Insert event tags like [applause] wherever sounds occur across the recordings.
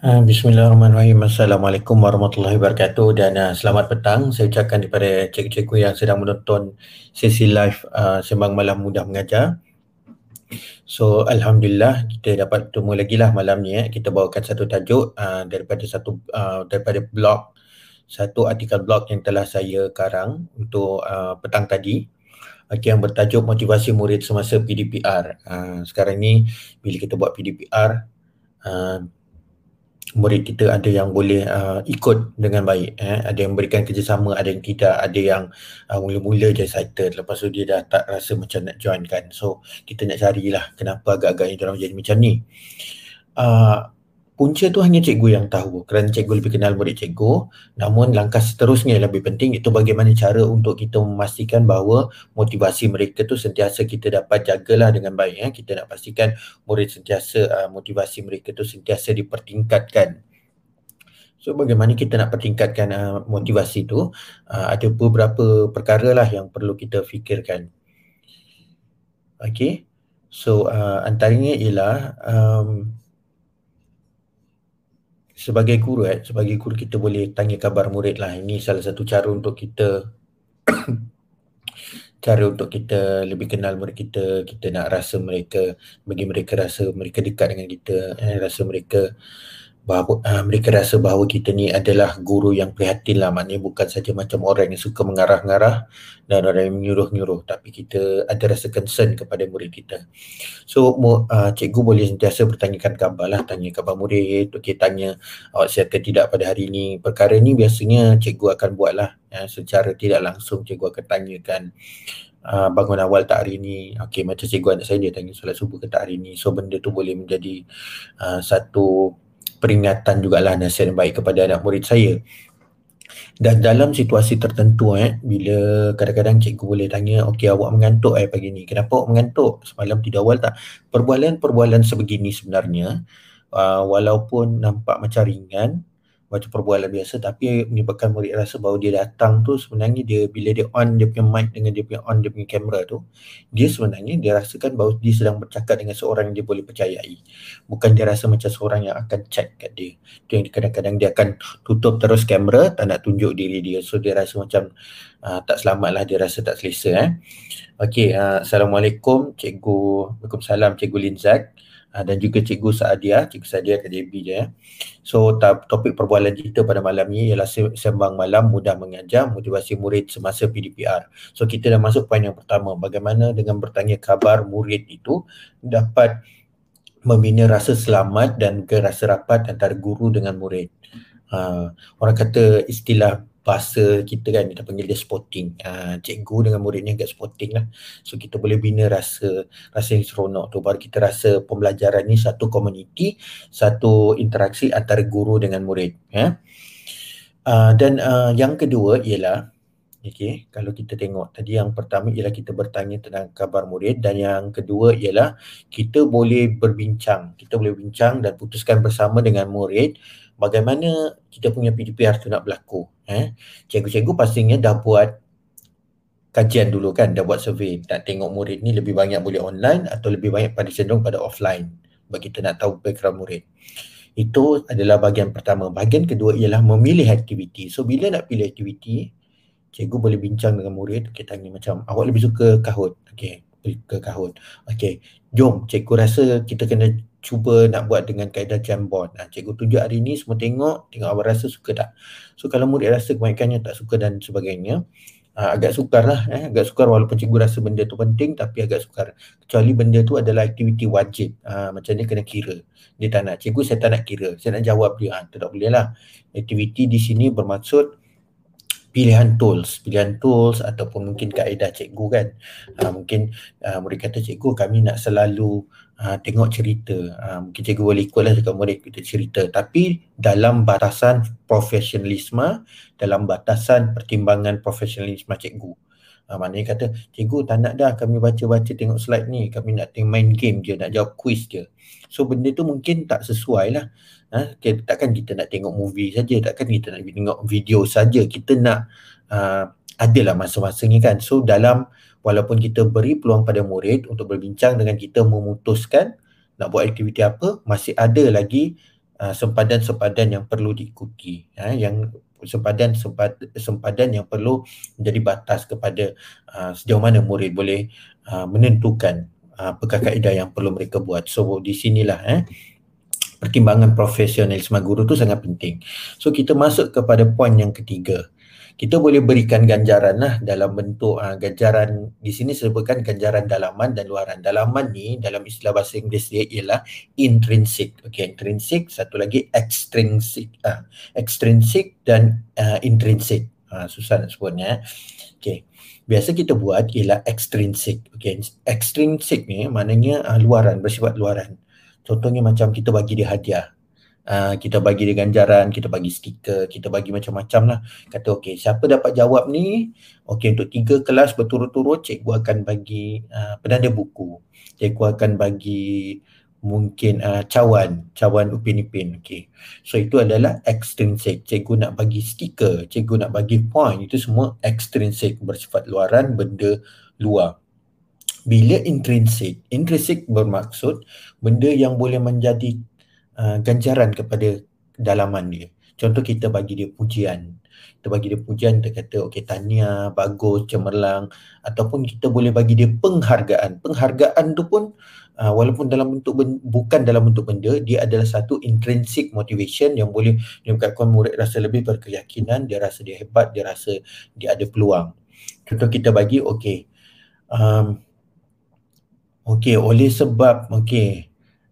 Bismillahirrahmanirrahim. Assalamualaikum warahmatullahi wabarakatuh dan uh, selamat petang. Saya ucapkan kepada cikgu-cikgu yang sedang menonton sesi live uh, Sembang Malam Mudah Mengajar. So Alhamdulillah kita dapat bertemu lagi lah malam ni. Eh. Kita bawakan satu tajuk uh, daripada satu uh, daripada blog satu artikel blog yang telah saya karang untuk uh, petang tadi okay, yang bertajuk motivasi murid semasa PDPR. Uh, sekarang ni bila kita buat PDPR uh, murid kita ada yang boleh uh, ikut dengan baik eh. Ada yang berikan kerjasama ada yang tidak ada yang uh, mula-mula je excited. Lepas tu dia dah tak rasa macam nak join kan. So kita nak carilah kenapa agak-agaknya dia orang jadi macam ni. Uh, punca tu hanya cikgu yang tahu kerana cikgu lebih kenal murid cikgu. Namun langkah seterusnya yang lebih penting itu bagaimana cara untuk kita memastikan bahawa motivasi mereka tu sentiasa kita dapat jagalah dengan baik ya. kita nak pastikan murid sentiasa uh, motivasi mereka tu sentiasa dipertingkatkan. So bagaimana kita nak pertingkatkan uh, motivasi tu? Uh, ada beberapa perkara lah yang perlu kita fikirkan. Okay So uh, antaranya ialah um, sebagai guru eh, sebagai guru kita boleh tanya khabar murid lah. Ini salah satu cara untuk kita [coughs] cara untuk kita lebih kenal murid kita, kita nak rasa mereka, bagi mereka rasa mereka dekat dengan kita, eh, rasa mereka bahawa uh, mereka rasa bahawa kita ni adalah guru yang prihatin lah. Maknanya bukan saja macam orang yang suka mengarah-ngarah dan orang yang menyuruh-nyuruh tapi kita ada rasa concern kepada murid kita. So uh, cikgu boleh sentiasa bertanyakan khabar lah. Tanya khabar murid okay, tanya awak sihat ke tidak pada hari ini perkara ni biasanya cikgu akan buat lah. Ya, secara tidak langsung cikgu akan tanyakan Uh, bangun awal tak hari ni. Okay macam cikgu anak saya dia tanya solat subuh ke tak hari ni. So benda tu boleh menjadi uh, Satu peringatan jugalah nasihat yang baik kepada anak murid saya. Dan dalam situasi tertentu eh bila kadang-kadang cikgu boleh tanya okey awak mengantuk eh pagi ni? Kenapa awak mengantuk? Semalam tidur awal tak? Perbualan-perbualan sebegini sebenarnya uh, walaupun nampak macam ringan macam perbualan biasa tapi menyebabkan murid rasa bahawa dia datang tu sebenarnya dia bila dia on dia punya mic dengan dia punya on dia punya kamera tu dia sebenarnya dia rasakan bahawa dia sedang bercakap dengan seorang yang dia boleh percayai. Bukan dia rasa macam seorang yang akan check kat dia. Tu yang kadang-kadang dia akan tutup terus kamera tak nak tunjuk diri dia. So dia rasa macam uh, tak selamat lah dia rasa tak selesa eh. Okay, uh, Assalamualaikum Cikgu Waalaikumsalam Cikgu Linzat uh, dan juga Cikgu Saadia, Cikgu Saadia KJB je ya. So topik perbualan kita pada malam ni ialah sembang malam mudah mengajar motivasi murid semasa PDPR. So kita dah masuk poin yang pertama, bagaimana dengan bertanya khabar murid itu dapat membina rasa selamat dan rasa rapat antara guru dengan murid. Uh, orang kata istilah bahasa kita kan kita panggil dia spotting uh, cikgu dengan murid ni agak spotting lah. So kita boleh bina rasa rasa yang seronok tu. Baru kita rasa pembelajaran ni satu komuniti satu interaksi antara guru dengan murid ya. Uh, dan uh, yang kedua ialah Okay, kalau kita tengok tadi yang pertama ialah kita bertanya tentang kabar murid dan yang kedua ialah kita boleh berbincang kita boleh bincang dan putuskan bersama dengan murid bagaimana kita punya PDPR tu nak berlaku. Eh? Cikgu-cikgu pastinya dah buat kajian dulu kan, dah buat survey. Nak tengok murid ni lebih banyak boleh online atau lebih banyak pada cenderung pada offline. Bagi kita nak tahu background murid. Itu adalah bahagian pertama. Bahagian kedua ialah memilih aktiviti. So bila nak pilih aktiviti, cikgu boleh bincang dengan murid. Kita tanya macam, awak lebih suka kahut? Okay, ke kahut. Okay, jom cikgu rasa kita kena cuba nak buat dengan kaedah Jamboard. Nah, cikgu tunjuk hari ni semua tengok, tengok awak rasa suka tak. So kalau murid rasa kebanyakannya tak suka dan sebagainya, uh, agak sukar lah. Eh. Agak sukar walaupun cikgu rasa benda tu penting tapi agak sukar. Kecuali benda tu adalah aktiviti wajib. Uh, macam ni kena kira. Dia tak nak, cikgu saya tak nak kira. Saya nak jawab dia. Ha, tak boleh lah. Aktiviti di sini bermaksud pilihan tools, pilihan tools ataupun mungkin kaedah cikgu kan. Uh, mungkin uh, murid kata cikgu kami nak selalu uh, tengok cerita. Uh, mungkin cikgu boleh ikutlah cakap murid kita cerita. Tapi dalam batasan profesionalisme, dalam batasan pertimbangan profesionalisme cikgu. Uh, maknanya kata, cikgu tak nak dah kami baca-baca tengok slide ni. Kami nak tengok main game je, nak jawab quiz je. So benda tu mungkin tak sesuai lah. Ha? Takkan kita nak tengok movie saja, takkan kita nak tengok video saja. Kita nak uh, adalah masa-masanya kan. So dalam walaupun kita beri peluang pada murid untuk berbincang dengan kita memutuskan nak buat aktiviti apa, masih ada lagi uh, sempadan-sempadan yang perlu diikuti. Uh, yang sempadan sempadan yang perlu menjadi batas kepada uh, sejauh mana murid boleh uh, menentukan apakah kaedah yang perlu mereka buat. So di sinilah eh pertimbangan profesionalisme guru tu sangat penting. So kita masuk kepada poin yang ketiga. Kita boleh berikan ganjaran lah dalam bentuk uh, ganjaran di sini sebutkan ganjaran dalaman dan luaran. Dalaman ni dalam istilah bahasa Inggeris dia ialah intrinsic. Okay, intrinsic. Satu lagi extrinsic. Uh, extrinsic dan uh, intrinsic. Uh, susah nak sebutnya. Okay. Biasa kita buat ialah extrinsic. Okay. Extrinsic ni maknanya uh, luaran, bersifat luaran. Contohnya macam kita bagi dia hadiah. Uh, kita bagi dia ganjaran, kita bagi stiker, kita bagi macam-macam lah. Kata okey, siapa dapat jawab ni, okey untuk tiga kelas berturut-turut, cikgu akan bagi uh, penanda buku. Cikgu akan bagi mungkin uh, cawan, cawan upin ipin. Okey. So itu adalah extrinsic. Cikgu nak bagi stiker, cikgu nak bagi point, itu semua extrinsic bersifat luaran benda luar. Bila intrinsic, intrinsic bermaksud benda yang boleh menjadi uh, ganjaran kepada dalaman dia. Contoh kita bagi dia pujian. Kita bagi dia pujian, kita kata okey tanya, bagus, cemerlang ataupun kita boleh bagi dia penghargaan. Penghargaan tu pun uh, walaupun dalam bentuk ben, bukan dalam bentuk benda, dia adalah satu intrinsic motivation yang boleh menyebabkan murid rasa lebih berkeyakinan, dia rasa dia hebat, dia rasa dia ada peluang. Contoh kita bagi okey um, Okey, oleh sebab okey.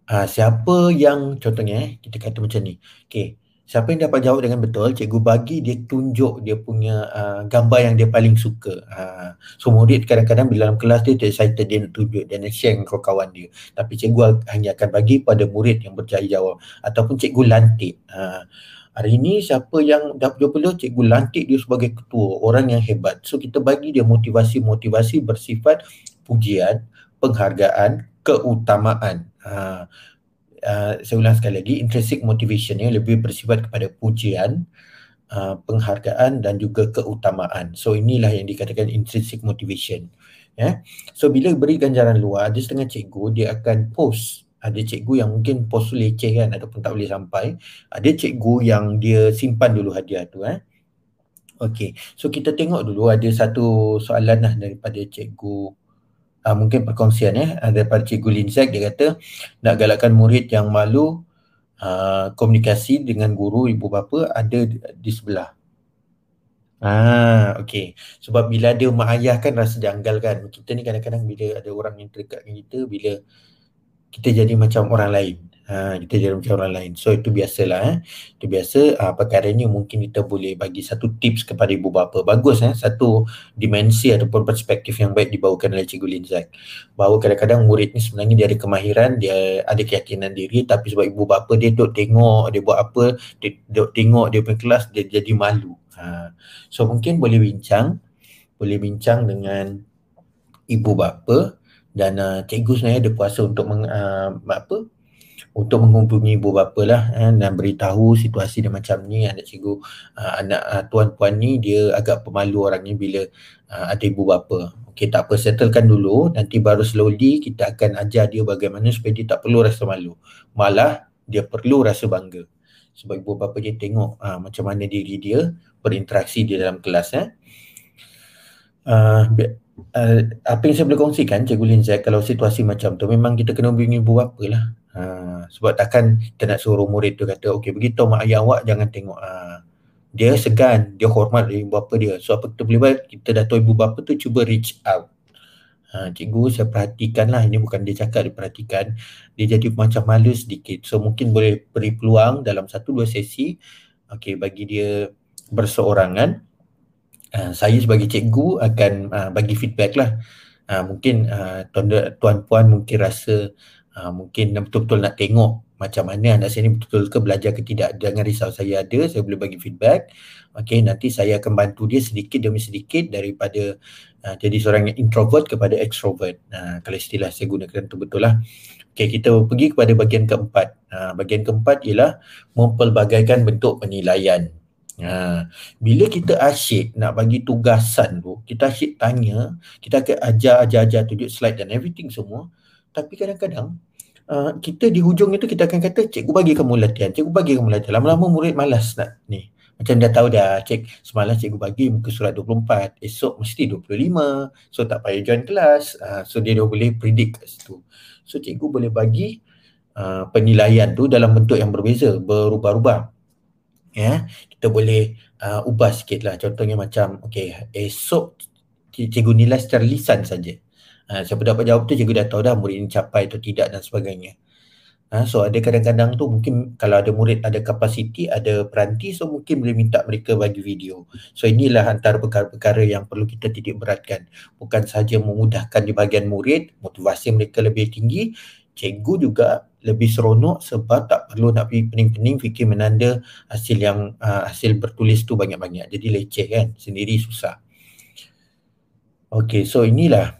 Uh, siapa yang contohnya eh kita kata macam ni. Okey, siapa yang dapat jawab dengan betul, cikgu bagi dia tunjuk dia punya uh, gambar yang dia paling suka. Uh, so murid kadang-kadang bila dalam kelas dia excited dia nak tunjuk dia nak share dengan kawan dia. Tapi cikgu hanya akan bagi pada murid yang berjaya jawab ataupun cikgu lantik. Uh, Hari ini siapa yang dah perlu cikgu lantik dia sebagai ketua, orang yang hebat. So kita bagi dia motivasi-motivasi bersifat pujian, penghargaan, keutamaan. Uh, saya ulang sekali lagi, intrinsic motivation ni lebih bersifat kepada pujian, uh, penghargaan dan juga keutamaan. So inilah yang dikatakan intrinsic motivation. Ya. Yeah. So bila beri ganjaran luar, ada setengah cikgu dia akan post ada cikgu yang mungkin post leceh kan ataupun tak boleh sampai. Ada cikgu yang dia simpan dulu hadiah tu eh. Okey. So kita tengok dulu ada satu soalan lah daripada cikgu uh, mungkin perkongsian ya uh, daripada Cikgu Linzek dia kata nak galakkan murid yang malu uh, komunikasi dengan guru ibu bapa ada di, di sebelah. Ah, okey. Sebab bila ada mak ayah kan rasa janggal kan. Kita ni kadang-kadang bila ada orang yang terdekat dengan kita bila kita jadi macam orang lain ha, kita jadi macam orang lain. So itu biasalah eh. Itu biasa uh, perkara ni mungkin kita boleh bagi satu tips kepada ibu bapa. Bagus eh satu dimensi ataupun perspektif yang baik dibawakan oleh Cikgu Linzak. Bahawa kadang-kadang murid ni sebenarnya dia ada kemahiran, dia ada keyakinan diri tapi sebab ibu bapa dia duk tengok dia buat apa, dia duk tengok dia punya kelas dia jadi malu. Ha. So mungkin boleh bincang boleh bincang dengan ibu bapa dan uh, cikgu sebenarnya ada kuasa untuk meng, uh, apa untuk menghubungi ibu bapa lah eh, dan beritahu situasi dia macam ni. Anak cikgu uh, anak uh, tuan puan ni dia agak pemalu orangnya bila uh, ada ibu bapa. Okey tak apa settlekan dulu. Nanti baru slowly kita akan ajar dia bagaimana supaya dia tak perlu rasa malu. Malah dia perlu rasa bangga. Sebab ibu bapa dia tengok uh, macam mana diri dia berinteraksi di dalam kelas eh. Uh, uh, apa yang saya boleh kongsikan Cikgu Linzek kalau situasi macam tu memang kita kena hubungi ibu bapa lah uh, sebab takkan kita nak suruh murid tu kata okey begitu mak ayah awak jangan tengok. Uh, dia segan, dia hormat ibu bapa dia. So apa kita boleh buat? Kita dah tahu ibu bapa tu cuba reach out. Ha, cikgu saya perhatikan lah ini bukan dia cakap dia perhatikan. Dia jadi macam malu sedikit. So mungkin boleh beri peluang dalam satu dua sesi okay, bagi dia berseorangan. Uh, saya sebagai cikgu akan uh, bagi feedback lah. Uh, mungkin uh, tuan, tuan puan mungkin rasa uh, mungkin betul-betul nak tengok macam mana anak saya ni betul-betul ke belajar ke tidak. Jangan risau saya ada, saya boleh bagi feedback. Okay, nanti saya akan bantu dia sedikit demi sedikit daripada uh, jadi seorang yang introvert kepada extrovert. Uh, kalau istilah saya gunakan tu betul lah. Okay, kita pergi kepada bahagian keempat. Uh, bahagian keempat ialah mempelbagaikan bentuk penilaian. Ha, bila kita asyik nak bagi tugasan tu, kita asyik tanya, kita akan ajar, ajar, ajar, tunjuk slide dan everything semua. Tapi kadang-kadang uh, kita di hujung itu kita akan kata, cikgu bagi kamu latihan, cikgu bagi kamu latihan. Lama-lama murid malas nak ni. Macam dah tahu dah, cik semalam cikgu bagi muka surat 24, esok mesti 25. So tak payah join kelas. Uh, so dia dah boleh predict kat situ. So cikgu boleh bagi uh, penilaian tu dalam bentuk yang berbeza, berubah-ubah ya kita boleh uh, ubah sikit lah contohnya macam okay, esok cikgu nilai secara lisan saja uh, siapa dapat jawab tu cikgu dah tahu dah murid ini capai atau tidak dan sebagainya uh, so ada kadang-kadang tu mungkin kalau ada murid ada kapasiti ada peranti so mungkin boleh minta mereka bagi video so inilah antara perkara-perkara yang perlu kita titik beratkan bukan sahaja memudahkan di bahagian murid motivasi mereka lebih tinggi cikgu juga lebih seronok sebab tak perlu nak pergi pening-pening fikir menanda hasil yang uh, hasil bertulis tu banyak-banyak. Jadi leceh kan, sendiri susah. Okay, so inilah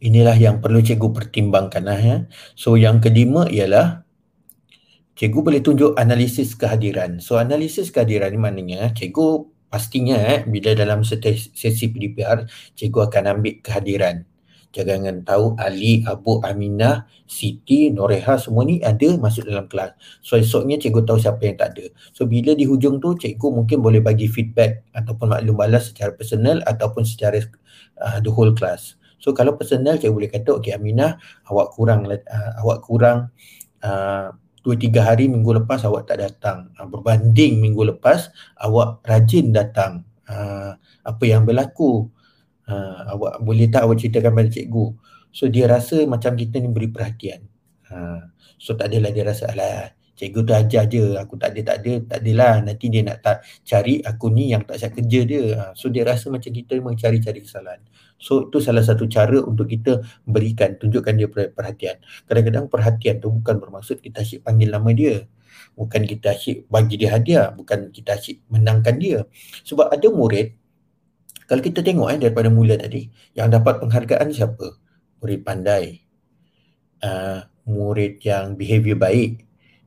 inilah yang perlu cikgu pertimbangkan ya. So yang kelima ialah cikgu boleh tunjuk analisis kehadiran. So analisis kehadiran ni maknanya cikgu pastinya eh, bila dalam sesi PDPR cikgu akan ambil kehadiran jangan tahu Ali, Abu, Aminah, Siti, Noreha semua ni ada masuk dalam kelas. So esoknya cikgu tahu siapa yang tak ada. So bila di hujung tu cikgu mungkin boleh bagi feedback ataupun maklum balas secara personal ataupun secara uh, the whole class. So kalau personal cikgu boleh kata okay Aminah awak kurang uh, awak kurang uh, dua tiga hari minggu lepas awak tak datang. Uh, berbanding minggu lepas awak rajin datang. Uh, apa yang berlaku ha, awak boleh tak awak ceritakan pada cikgu so dia rasa macam kita ni beri perhatian ha, so tak adalah dia rasa alah cikgu tu ajar je. Aku tak ada tak ada tak adalah nanti dia nak tak cari aku ni yang tak siap kerja dia. Ha, so dia rasa macam kita mencari-cari kesalahan. So itu salah satu cara untuk kita berikan tunjukkan dia perhatian. Kadang-kadang perhatian tu bukan bermaksud kita asyik panggil nama dia. Bukan kita asyik bagi dia hadiah. Bukan kita asyik menangkan dia. Sebab ada murid kalau kita tengok eh daripada mula tadi yang dapat penghargaan siapa? Murid pandai. Uh, murid yang behavior baik.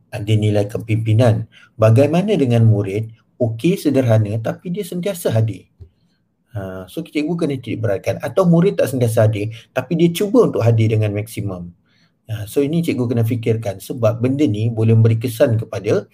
Ada nilai kepimpinan. Bagaimana dengan murid okey sederhana tapi dia sentiasa hadir. Uh, so cikgu kena titik beratkan atau murid tak sentiasa hadir tapi dia cuba untuk hadir dengan maksimum. Uh, so ini cikgu kena fikirkan sebab benda ni boleh memberi kesan kepada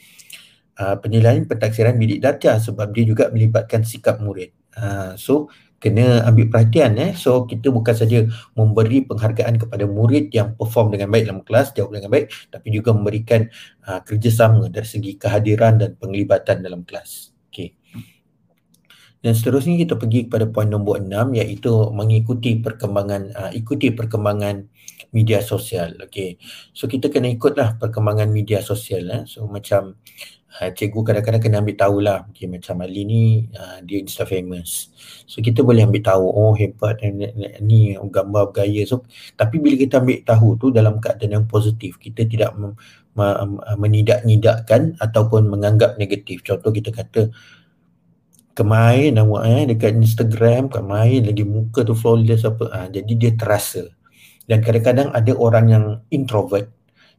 uh, penilaian pentaksiran bidik darjah sebab dia juga melibatkan sikap murid. Ha, so kena ambil perhatian eh. So kita bukan saja memberi penghargaan kepada murid yang perform dengan baik dalam kelas, jawab dengan baik tapi juga memberikan uh, kerjasama dari segi kehadiran dan penglibatan dalam kelas. Dan seterusnya kita pergi kepada poin nombor enam iaitu mengikuti perkembangan uh, ikuti perkembangan media sosial. Okay. So kita kena ikutlah perkembangan media sosial eh. So macam uh, cikgu kadang-kadang kena ambil tahu lah okay, macam Ali ni uh, dia insta famous so kita boleh ambil tahu oh hebat ni, ni, gambar bergaya so tapi bila kita ambil tahu tu dalam keadaan yang positif kita tidak mem, menidak-nidakkan ataupun menganggap negatif contoh kita kata kemain awak eh dekat Instagram kemain lagi. Muka tu flawless apa. Ha, jadi dia terasa. Dan kadang-kadang ada orang yang introvert.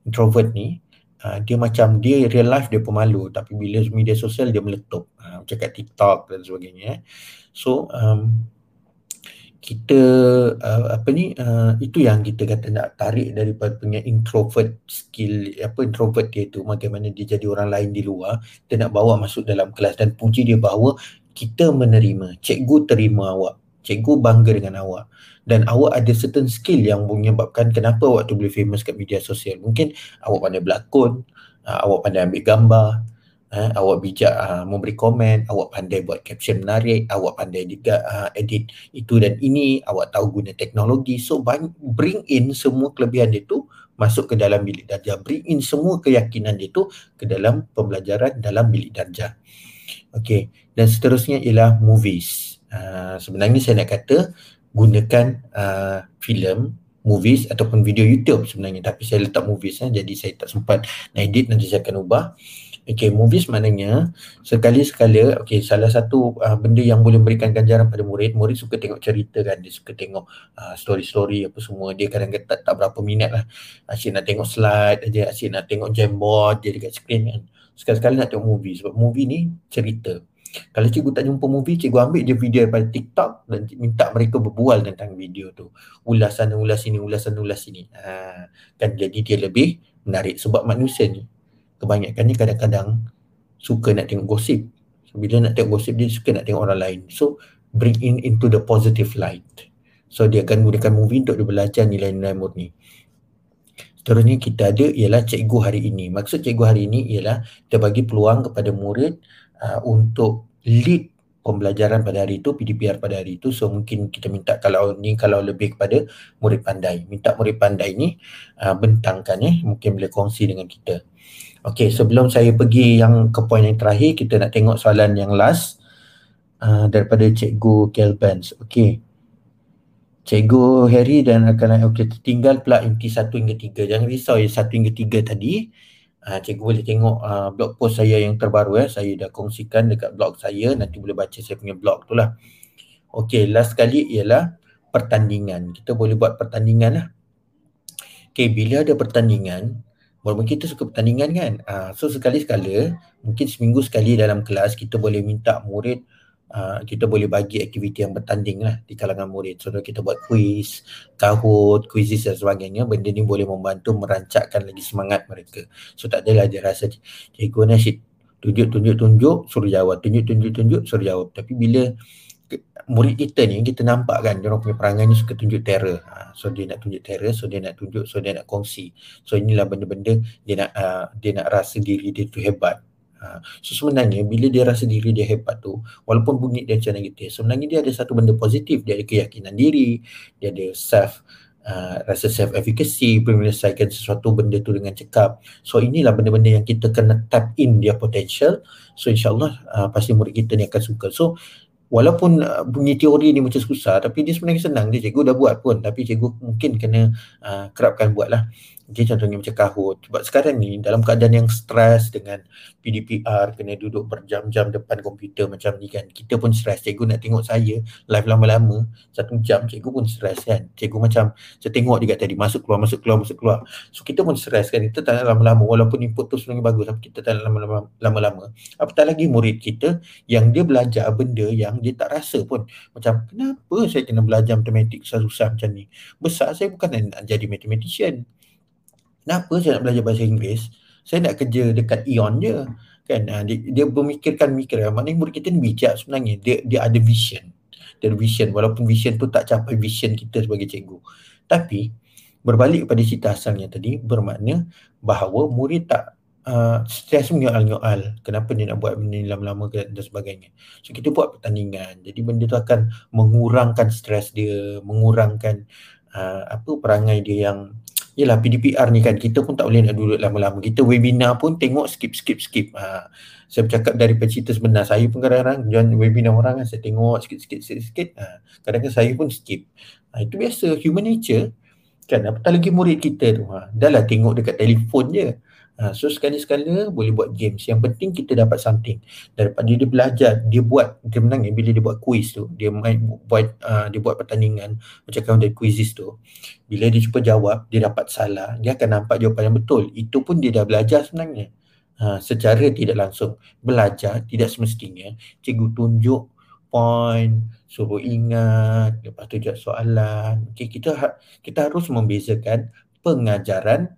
Introvert ni uh, dia macam dia real life dia pemalu. Tapi bila media sosial dia meletup. Uh, macam kat TikTok dan sebagainya eh. so um, kita uh, apa ni uh, itu yang kita kata nak tarik daripada punya introvert skill apa introvert dia tu bagaimana dia jadi orang lain di luar kita nak bawa masuk dalam kelas dan puji dia bahawa kita menerima cikgu terima awak cikgu bangga dengan awak dan awak ada certain skill yang menyebabkan kenapa awak tu boleh famous kat media sosial. Mungkin awak pandai berlakon, uh, awak pandai ambil gambar, uh, awak bijak uh, memberi komen, awak pandai buat caption menarik, awak pandai juga uh, edit itu dan ini, awak tahu guna teknologi. So bring in semua kelebihan dia tu masuk ke dalam bilik darjah. Bring in semua keyakinan dia tu ke dalam pembelajaran dalam bilik darjah. Okay. Dan seterusnya ialah movies. Uh, sebenarnya saya nak kata gunakan uh, filem movies ataupun video YouTube sebenarnya tapi saya letak movies eh, jadi saya tak sempat nak edit nanti saya akan ubah Okay, movies maknanya sekali sekala okay, salah satu uh, benda yang boleh memberikan ganjaran pada murid, murid suka tengok cerita kan, dia suka tengok uh, story-story apa semua, dia kadang-kadang tak, tak berapa minat lah asyik nak tengok slide aja, asyik nak tengok jamboard dia dekat screen kan sekali-sekala nak tengok movie sebab movie ni cerita Kalau cikgu tak jumpa movie, cikgu ambil je video daripada TikTok dan minta mereka berbual tentang video tu. Ulas sana, ulas sini, ulas sana, ulas sini. Ha, kan jadi dia lebih menarik sebab manusia ni kebanyakannya kadang-kadang suka nak tengok gosip. So, bila nak tengok gosip dia suka nak tengok orang lain. So bring in into the positive light. So dia akan gunakan movie untuk dia belajar nilai-nilai murni. Seterusnya kita ada ialah cikgu hari ini. Maksud cikgu hari ini ialah kita bagi peluang kepada murid uh, untuk lead pembelajaran pada hari itu, PDPR pada hari itu. So mungkin kita minta kalau ni kalau lebih kepada murid pandai. Minta murid pandai ni uh, bentangkan eh. Mungkin boleh kongsi dengan kita. Okay, sebelum saya pergi yang ke poin yang terakhir, kita nak tengok soalan yang last uh, daripada Cikgu Kelpens. Okay. Cikgu Harry dan akan okay, tinggal pula inti satu hingga tiga. Jangan risau ya satu hingga tiga tadi. Uh, cikgu boleh tengok uh, blog post saya yang terbaru ya. Saya dah kongsikan dekat blog saya. Nanti boleh baca saya punya blog tu lah. Okay, last kali ialah pertandingan. Kita boleh buat pertandingan lah. Okay, bila ada pertandingan, walaupun kita suka pertandingan kan. Uh, so sekali-sekala, mungkin seminggu sekali dalam kelas kita boleh minta murid uh, kita boleh bagi aktiviti yang bertanding lah di kalangan murid. So kita buat quiz, kahut, quizzes dan sebagainya. Benda ni boleh membantu merancakkan lagi semangat mereka. So tak adalah dia rasa cikgu nasyid tunjuk-tunjuk-tunjuk suruh jawab. Tunjuk-tunjuk-tunjuk suruh jawab. Tapi bila murid kita ni kita nampak kan dia orang punya perangai ni suka tunjuk terror. Ha, so dia nak tunjuk terror, so dia nak tunjuk, so dia nak kongsi. So inilah benda-benda dia nak uh, dia nak rasa diri dia tu hebat. Ha, so sebenarnya bila dia rasa diri dia hebat tu walaupun bunyi dia macam negatif sebenarnya dia ada satu benda positif dia ada keyakinan diri dia ada self uh, rasa self efficacy menyelesaikan sesuatu benda tu dengan cekap so inilah benda-benda yang kita kena tap in dia potential so insyaallah uh, pasti murid kita ni akan suka so walaupun uh, bunyi teori ni macam susah tapi dia sebenarnya senang. Dia cikgu dah buat pun tapi cikgu mungkin kena uh, kerapkan buat Okay, contohnya macam kahut. Sebab sekarang ni dalam keadaan yang stres dengan PDPR, kena duduk berjam-jam depan komputer macam ni kan. Kita pun stres. Cikgu nak tengok saya live lama-lama, satu jam cikgu pun stres kan. Cikgu macam, saya tengok juga tadi, masuk keluar, masuk keluar, masuk keluar. So kita pun stres kan. Kita tak nak lama-lama walaupun input tu sebenarnya bagus tapi kita tak nak lama-lama. Apatah lagi murid kita yang dia belajar benda yang dia tak rasa pun. Macam kenapa saya kena belajar matematik susah-susah macam ni. Besar saya bukan nak jadi mathematician kenapa saya nak belajar bahasa Inggeris? Saya nak kerja dekat Ion je kan? Uh, dia, dia memikirkan mikir maknanya murid kita ni bijak sebenarnya. Dia dia ada vision. Dia ada vision. Walaupun vision tu tak capai vision kita sebagai cikgu. Tapi berbalik kepada cerita asalnya tadi bermakna bahawa murid tak uh, stres menyoal-nyoal kenapa dia nak buat benda ni lama-lama dan sebagainya. So kita buat pertandingan. Jadi benda tu akan mengurangkan stres dia mengurangkan uh, apa perangai dia yang Yelah PDPR ni kan kita pun tak boleh nak duduk lama-lama. Kita webinar pun tengok skip skip skip. Ha, saya bercakap dari cerita sebenar. Saya pun kadang-kadang webinar orang kan saya tengok sikit-sikit sikit-sikit. Ha, kadang-kadang saya pun skip. Ha, itu biasa human nature. Kan apatah lagi murid kita tu. Ha, dah lah tengok dekat telefon je. Ha, so sekali-sekala boleh buat games. Yang penting kita dapat something. Daripada dia belajar, dia buat, dia menang ya, bila dia buat quiz tu, dia main buat uh, dia buat pertandingan macam kan dari quizzes tu. Bila dia cuba jawab, dia dapat salah, dia akan nampak jawapan yang betul. Itu pun dia dah belajar sebenarnya. Ha, secara tidak langsung belajar tidak semestinya cikgu tunjuk point suruh ingat lepas tu jawab soalan okay, kita ha, kita harus membezakan pengajaran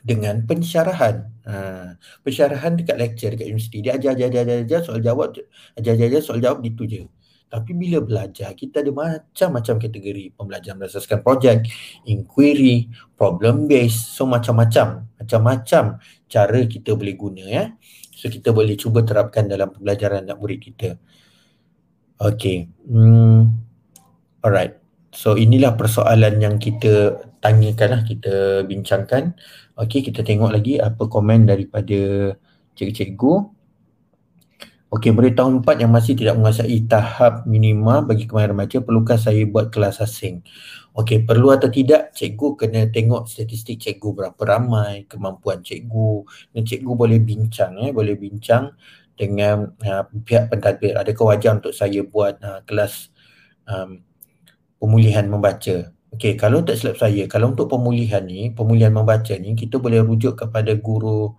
dengan pensyarahan. Ha, pensyarahan dekat lecture dekat universiti dia ajar ajar ajar ajar soal jawab ajar ajar, ajar soal jawab gitu je. Tapi bila belajar kita ada macam-macam kategori pembelajaran berdasarkan projek, inquiry, problem based, so macam-macam, macam-macam cara kita boleh guna ya. So kita boleh cuba terapkan dalam pembelajaran anak murid kita. Okay. Hmm. Alright. So inilah persoalan yang kita tanyakan lah, kita bincangkan. Okey, kita tengok lagi apa komen daripada cikgu-cikgu. Okey, murid tahun 4 yang masih tidak menguasai tahap minima bagi kemahiran baca, perlukah saya buat kelas asing? Okey, perlu atau tidak, cikgu kena tengok statistik cikgu berapa ramai, kemampuan cikgu. Dan cikgu boleh bincang, eh, boleh bincang dengan uh, pihak pentadbir. Adakah wajar untuk saya buat uh, kelas um, pemulihan membaca? Okey, kalau tak silap saya, kalau untuk pemulihan ni, pemulihan membaca ni, kita boleh rujuk kepada guru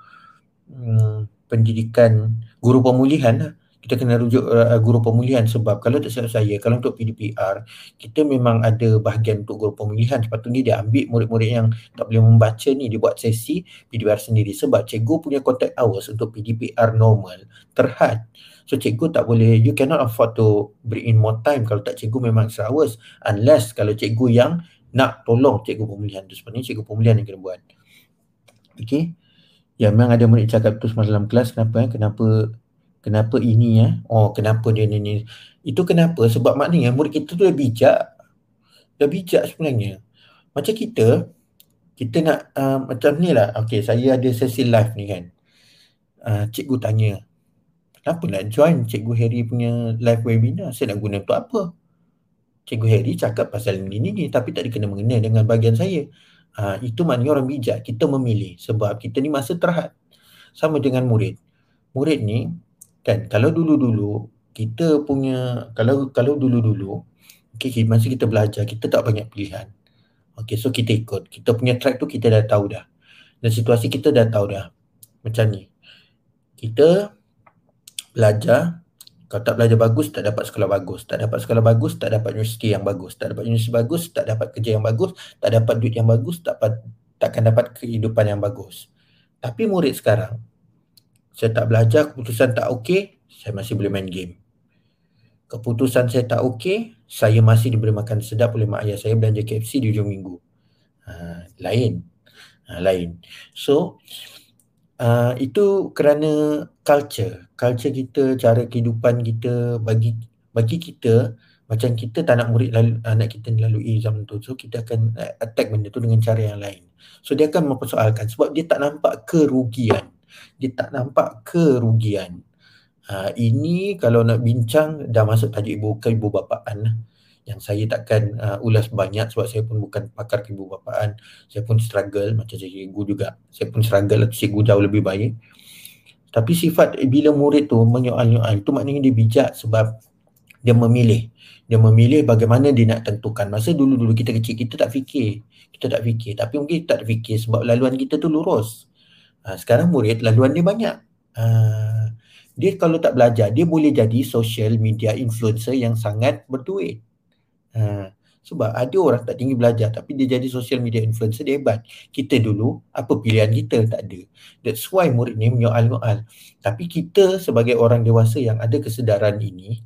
hmm, pendidikan, guru pemulihan lah. Kita kena rujuk uh, guru pemulihan sebab kalau tak silap saya kalau untuk PDPR kita memang ada bahagian untuk guru pemulihan. Sepatutnya dia ambil murid-murid yang tak boleh membaca ni dia buat sesi PDPR sendiri sebab cikgu punya contact hours untuk PDPR normal terhad. So cikgu tak boleh you cannot afford to bring in more time kalau tak cikgu memang extra hours unless kalau cikgu yang nak tolong cikgu pemulihan tu. Sebenarnya cikgu pemulihan yang kena buat. Okay Ya memang ada murid cakap tu semalam dalam kelas kenapa eh? kenapa kenapa ini ya? Oh kenapa dia ni ni? Itu kenapa? Sebab maknanya murid kita tu dah bijak. Dah bijak sebenarnya. Macam kita kita nak uh, macam ni lah. Okay saya ada sesi live ni kan. Uh, cikgu tanya kenapa nak join cikgu Harry punya live webinar? Saya nak guna untuk apa? Cikgu Harry cakap pasal ni ni, ni tapi tak dikena mengenai dengan bahagian saya. Uh, itu maknanya orang bijak. Kita memilih sebab kita ni masa terhad sama dengan murid. Murid ni kan? Kalau dulu-dulu kita punya kalau kalau dulu-dulu okey masa kita belajar kita tak banyak pilihan. Okey so kita ikut. Kita punya track tu kita dah tahu dah. Dan situasi kita dah tahu dah. Macam ni. Kita belajar. Kalau tak belajar bagus tak dapat sekolah bagus. Tak dapat sekolah bagus tak dapat universiti yang bagus. Tak dapat universiti bagus tak dapat kerja yang bagus. Tak dapat duit yang bagus tak dapat takkan dapat kehidupan yang bagus. Tapi murid sekarang saya tak belajar, keputusan tak okey, saya masih boleh main game. Keputusan saya tak okey, saya masih diberi makan sedap oleh mak ayah saya belanja KFC di ujung minggu. Ha, lain. Ha, lain. So, uh, itu kerana culture. Culture kita, cara kehidupan kita bagi bagi kita, macam kita tak nak murid lalu, anak kita lalui zaman tu. So, kita akan attack benda tu dengan cara yang lain. So, dia akan mempersoalkan sebab dia tak nampak kerugian dia tak nampak kerugian. Ha, ini kalau nak bincang dah masuk tajuk ibu ke ibu bapaan lah. yang saya takkan uh, ulas banyak sebab saya pun bukan pakar ibu bapaan. Saya pun struggle macam cikgu juga. Saya pun struggle atau cikgu jauh lebih baik. Tapi sifat bila murid tu menyoal-nyoal tu maknanya dia bijak sebab dia memilih. Dia memilih bagaimana dia nak tentukan. Masa dulu-dulu kita kecil kita tak fikir. Kita tak fikir. Tapi mungkin tak fikir sebab laluan kita tu lurus. Ha, sekarang murid laluan dia banyak. Ha, dia kalau tak belajar, dia boleh jadi social media influencer yang sangat berduit. Ha, sebab ada orang tak tinggi belajar tapi dia jadi social media influencer, dia hebat. Kita dulu, apa pilihan kita? Tak ada. That's why murid ni menyoal-nyoal. Tapi kita sebagai orang dewasa yang ada kesedaran ini,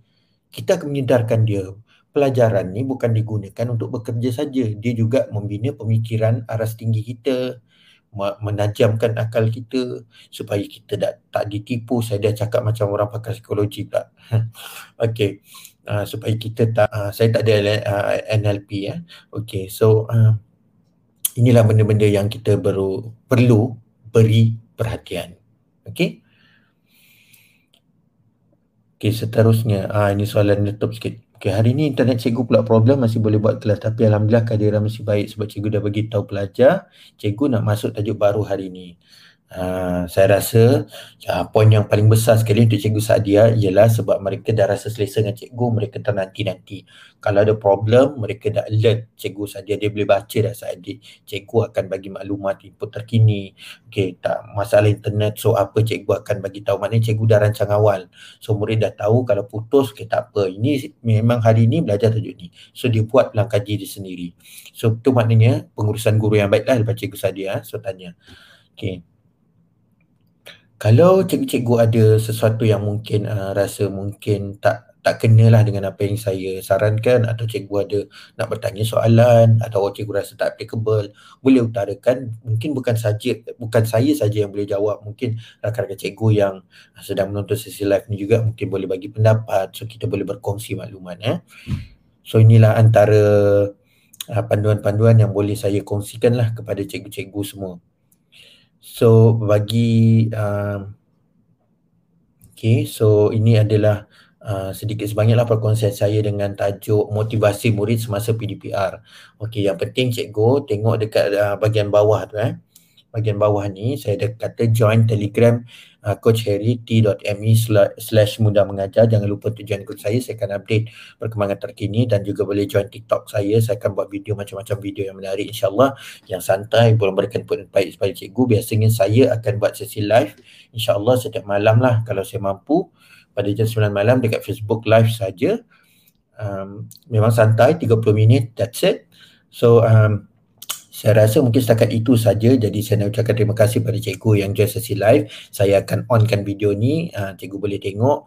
kita akan menyedarkan dia pelajaran ni bukan digunakan untuk bekerja saja. Dia juga membina pemikiran aras tinggi kita, menajamkan akal kita supaya kita tak, tak ditipu. Saya dah cakap macam orang pakar psikologi pula. [laughs] Okey. Uh, supaya kita tak uh, saya tak ada uh, NLP ya. Okey so uh, inilah benda-benda yang kita baru perlu beri perhatian. Okey? Okey seterusnya. Ah uh, ini soalan laptop sikit Okay, hari ni internet cikgu pula problem masih boleh buat kelas tapi Alhamdulillah kehadiran masih baik sebab cikgu dah bagi tahu pelajar cikgu nak masuk tajuk baru hari ni. Uh, saya rasa uh, poin yang paling besar sekali untuk Cikgu Sadia ialah sebab mereka dah rasa selesa dengan cikgu, mereka ternanti-nanti. Kalau ada problem, mereka dah alert Cikgu Sadia, dia boleh baca dah saat dia. Cikgu akan bagi maklumat input terkini. Okay, tak masalah internet, so apa cikgu akan bagi tahu. Maknanya cikgu dah rancang awal. So murid dah tahu kalau putus, okay, tak apa. Ini memang hari ni belajar tajuk ni. So dia buat langkah diri sendiri. So itu maknanya pengurusan guru yang baiklah lepas Cikgu Sadia. So tanya. Okay kalau cikgu-cikgu ada sesuatu yang mungkin uh, rasa mungkin tak tak kenalah dengan apa yang saya sarankan atau cikgu ada nak bertanya soalan atau cikgu rasa tak applicable boleh utarakan. Mungkin bukan saja bukan saya saja yang boleh jawab. Mungkin rakan-rakan cikgu yang sedang menonton sesi live ni juga mungkin boleh bagi pendapat. So kita boleh berkongsi maklumat eh. So inilah antara uh, panduan-panduan yang boleh saya kongsikan lah kepada cikgu-cikgu semua So bagi uh, Okay so ini adalah uh, sedikit sebanyaklah perkongsian saya dengan tajuk motivasi murid semasa PDPR Okay yang penting cikgu tengok dekat uh, bahagian bawah tu eh bahagian bawah ni saya ada kata join telegram uh, coach harry t.me slash mudah mengajar. Jangan lupa untuk join group saya saya akan update perkembangan terkini dan juga boleh join tiktok saya. Saya akan buat video macam-macam video yang menarik insyaAllah. Yang santai boleh memberikan input baik kepada cikgu. Biasanya saya akan buat sesi live insyaAllah setiap malam lah. Kalau saya mampu pada jam 9 malam dekat Facebook live saja. Um, memang santai 30 minit that's it. So um, saya rasa mungkin setakat itu saja jadi saya nak ucapkan terima kasih kepada cikgu yang join sesi live. Saya akan onkan video ni, uh, cikgu boleh tengok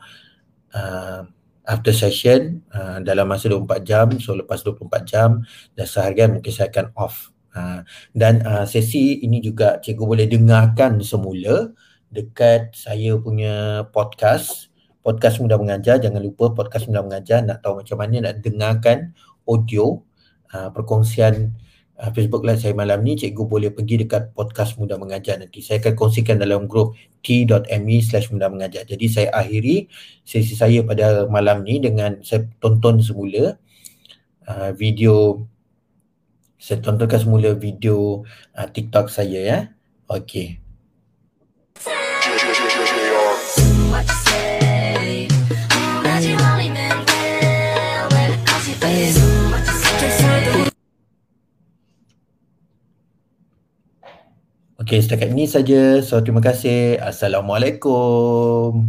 uh, after session uh, dalam masa 24 jam. So lepas 24 jam dan seharian mungkin saya akan off. Uh, dan uh, sesi ini juga cikgu boleh dengarkan semula dekat saya punya podcast podcast mudah mengajar jangan lupa podcast mudah mengajar nak tahu macam mana nak dengarkan audio uh, perkongsian uh, Facebook Live saya malam ni cikgu boleh pergi dekat podcast mudah mengajar nanti. Saya akan kongsikan dalam grup t.me slash mudah mengajar. Jadi saya akhiri sesi saya pada malam ni dengan saya tonton semula uh, video saya tontonkan semula video uh, TikTok saya ya. Okey Okey, setakat ini saja. So, terima kasih. Assalamualaikum.